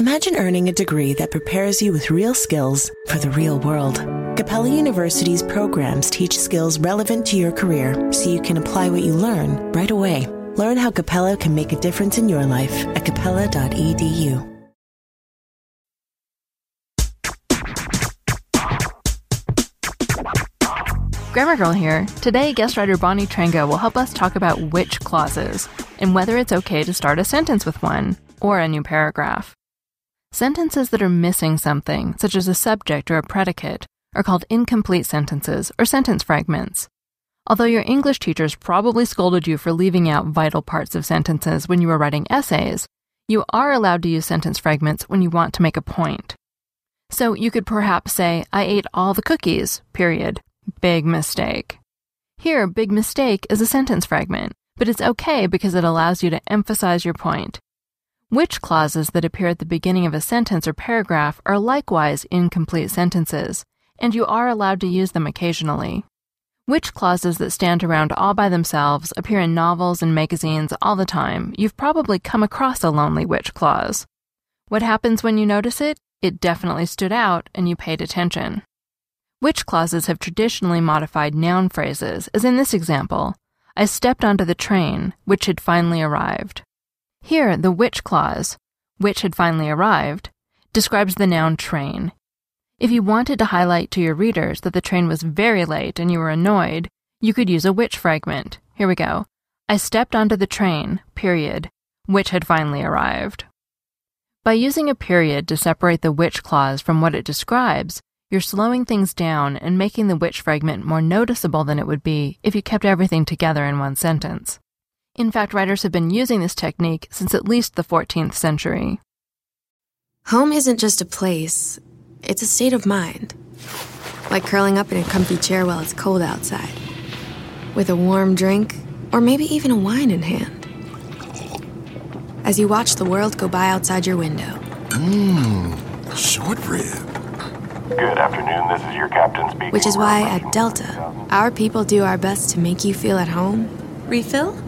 Imagine earning a degree that prepares you with real skills for the real world. Capella University's programs teach skills relevant to your career so you can apply what you learn right away. Learn how Capella can make a difference in your life at capella.edu. Grammar Girl here. Today, guest writer Bonnie Trenga will help us talk about which clauses and whether it's okay to start a sentence with one or a new paragraph. Sentences that are missing something, such as a subject or a predicate, are called incomplete sentences or sentence fragments. Although your English teachers probably scolded you for leaving out vital parts of sentences when you were writing essays, you are allowed to use sentence fragments when you want to make a point. So you could perhaps say, I ate all the cookies, period. Big mistake. Here, big mistake is a sentence fragment, but it's okay because it allows you to emphasize your point. Which clauses that appear at the beginning of a sentence or paragraph are likewise incomplete sentences, and you are allowed to use them occasionally. Which clauses that stand around all by themselves appear in novels and magazines all the time. You've probably come across a lonely which clause. What happens when you notice it? It definitely stood out and you paid attention. Which clauses have traditionally modified noun phrases, as in this example, I stepped onto the train, which had finally arrived. Here, the which clause, which had finally arrived, describes the noun train. If you wanted to highlight to your readers that the train was very late and you were annoyed, you could use a which fragment. Here we go. I stepped onto the train, period, which had finally arrived. By using a period to separate the which clause from what it describes, you're slowing things down and making the which fragment more noticeable than it would be if you kept everything together in one sentence. In fact, writers have been using this technique since at least the 14th century. Home isn't just a place, it's a state of mind. Like curling up in a comfy chair while it's cold outside, with a warm drink, or maybe even a wine in hand. As you watch the world go by outside your window. Mmm, short rib. Good afternoon, this is your captain speaking. Which is why at Delta, our people do our best to make you feel at home. Refill?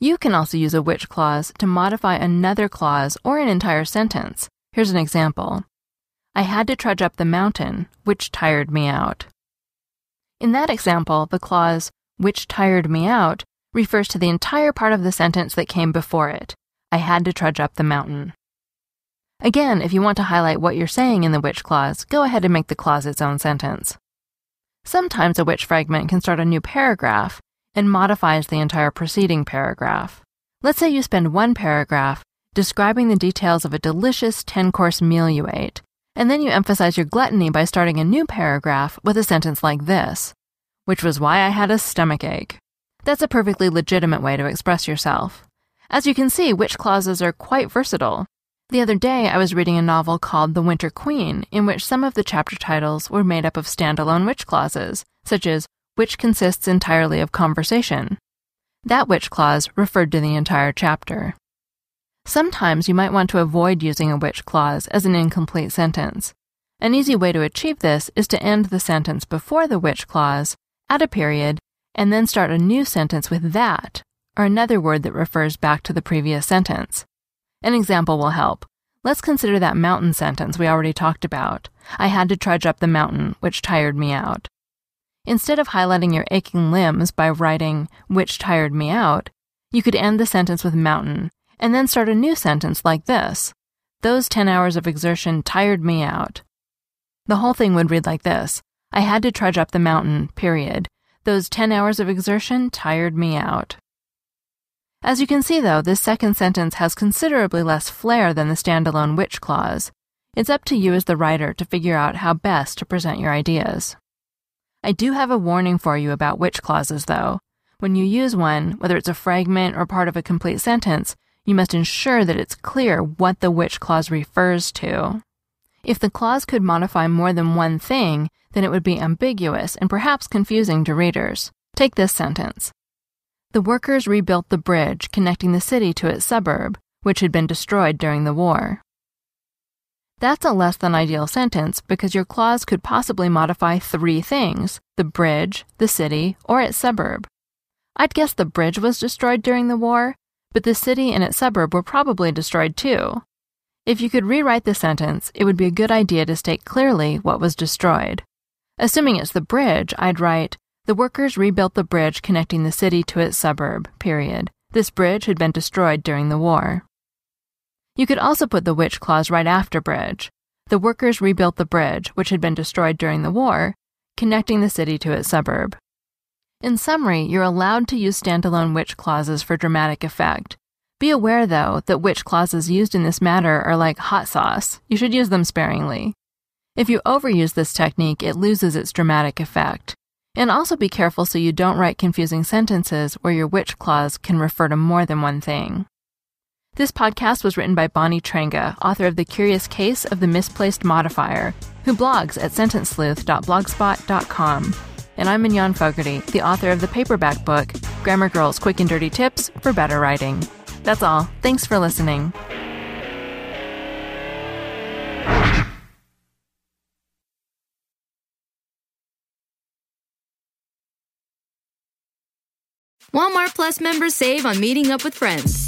You can also use a which clause to modify another clause or an entire sentence. Here's an example. I had to trudge up the mountain, which tired me out. In that example, the clause, which tired me out, refers to the entire part of the sentence that came before it. I had to trudge up the mountain. Again, if you want to highlight what you're saying in the which clause, go ahead and make the clause its own sentence. Sometimes a which fragment can start a new paragraph and modifies the entire preceding paragraph. Let's say you spend one paragraph describing the details of a delicious 10 course meal you ate, and then you emphasize your gluttony by starting a new paragraph with a sentence like this, which was why I had a stomach ache. That's a perfectly legitimate way to express yourself. As you can see, which clauses are quite versatile. The other day, I was reading a novel called The Winter Queen, in which some of the chapter titles were made up of standalone which clauses, such as which consists entirely of conversation. That which clause referred to the entire chapter. Sometimes you might want to avoid using a which clause as an incomplete sentence. An easy way to achieve this is to end the sentence before the which clause, add a period, and then start a new sentence with that, or another word that refers back to the previous sentence. An example will help. Let's consider that mountain sentence we already talked about. I had to trudge up the mountain, which tired me out. Instead of highlighting your aching limbs by writing, which tired me out, you could end the sentence with mountain and then start a new sentence like this Those 10 hours of exertion tired me out. The whole thing would read like this I had to trudge up the mountain, period. Those 10 hours of exertion tired me out. As you can see, though, this second sentence has considerably less flair than the standalone which clause. It's up to you as the writer to figure out how best to present your ideas. I do have a warning for you about which clauses, though. When you use one, whether it's a fragment or part of a complete sentence, you must ensure that it's clear what the which clause refers to. If the clause could modify more than one thing, then it would be ambiguous and perhaps confusing to readers. Take this sentence the workers rebuilt the bridge connecting the city to its suburb, which had been destroyed during the war. That's a less than ideal sentence because your clause could possibly modify three things the bridge, the city, or its suburb. I'd guess the bridge was destroyed during the war, but the city and its suburb were probably destroyed too. If you could rewrite the sentence, it would be a good idea to state clearly what was destroyed. Assuming it's the bridge, I'd write, the workers rebuilt the bridge connecting the city to its suburb, period. This bridge had been destroyed during the war. You could also put the which clause right after bridge. The workers rebuilt the bridge, which had been destroyed during the war, connecting the city to its suburb. In summary, you're allowed to use standalone which clauses for dramatic effect. Be aware, though, that which clauses used in this matter are like hot sauce. You should use them sparingly. If you overuse this technique, it loses its dramatic effect. And also be careful so you don't write confusing sentences where your which clause can refer to more than one thing. This podcast was written by Bonnie Trenga, author of The Curious Case of the Misplaced Modifier, who blogs at sentencesleuth.blogspot.com. And I'm Mignon Fogarty, the author of the paperback book, Grammar Girl's Quick and Dirty Tips for Better Writing. That's all. Thanks for listening. Walmart Plus members save on meeting up with friends.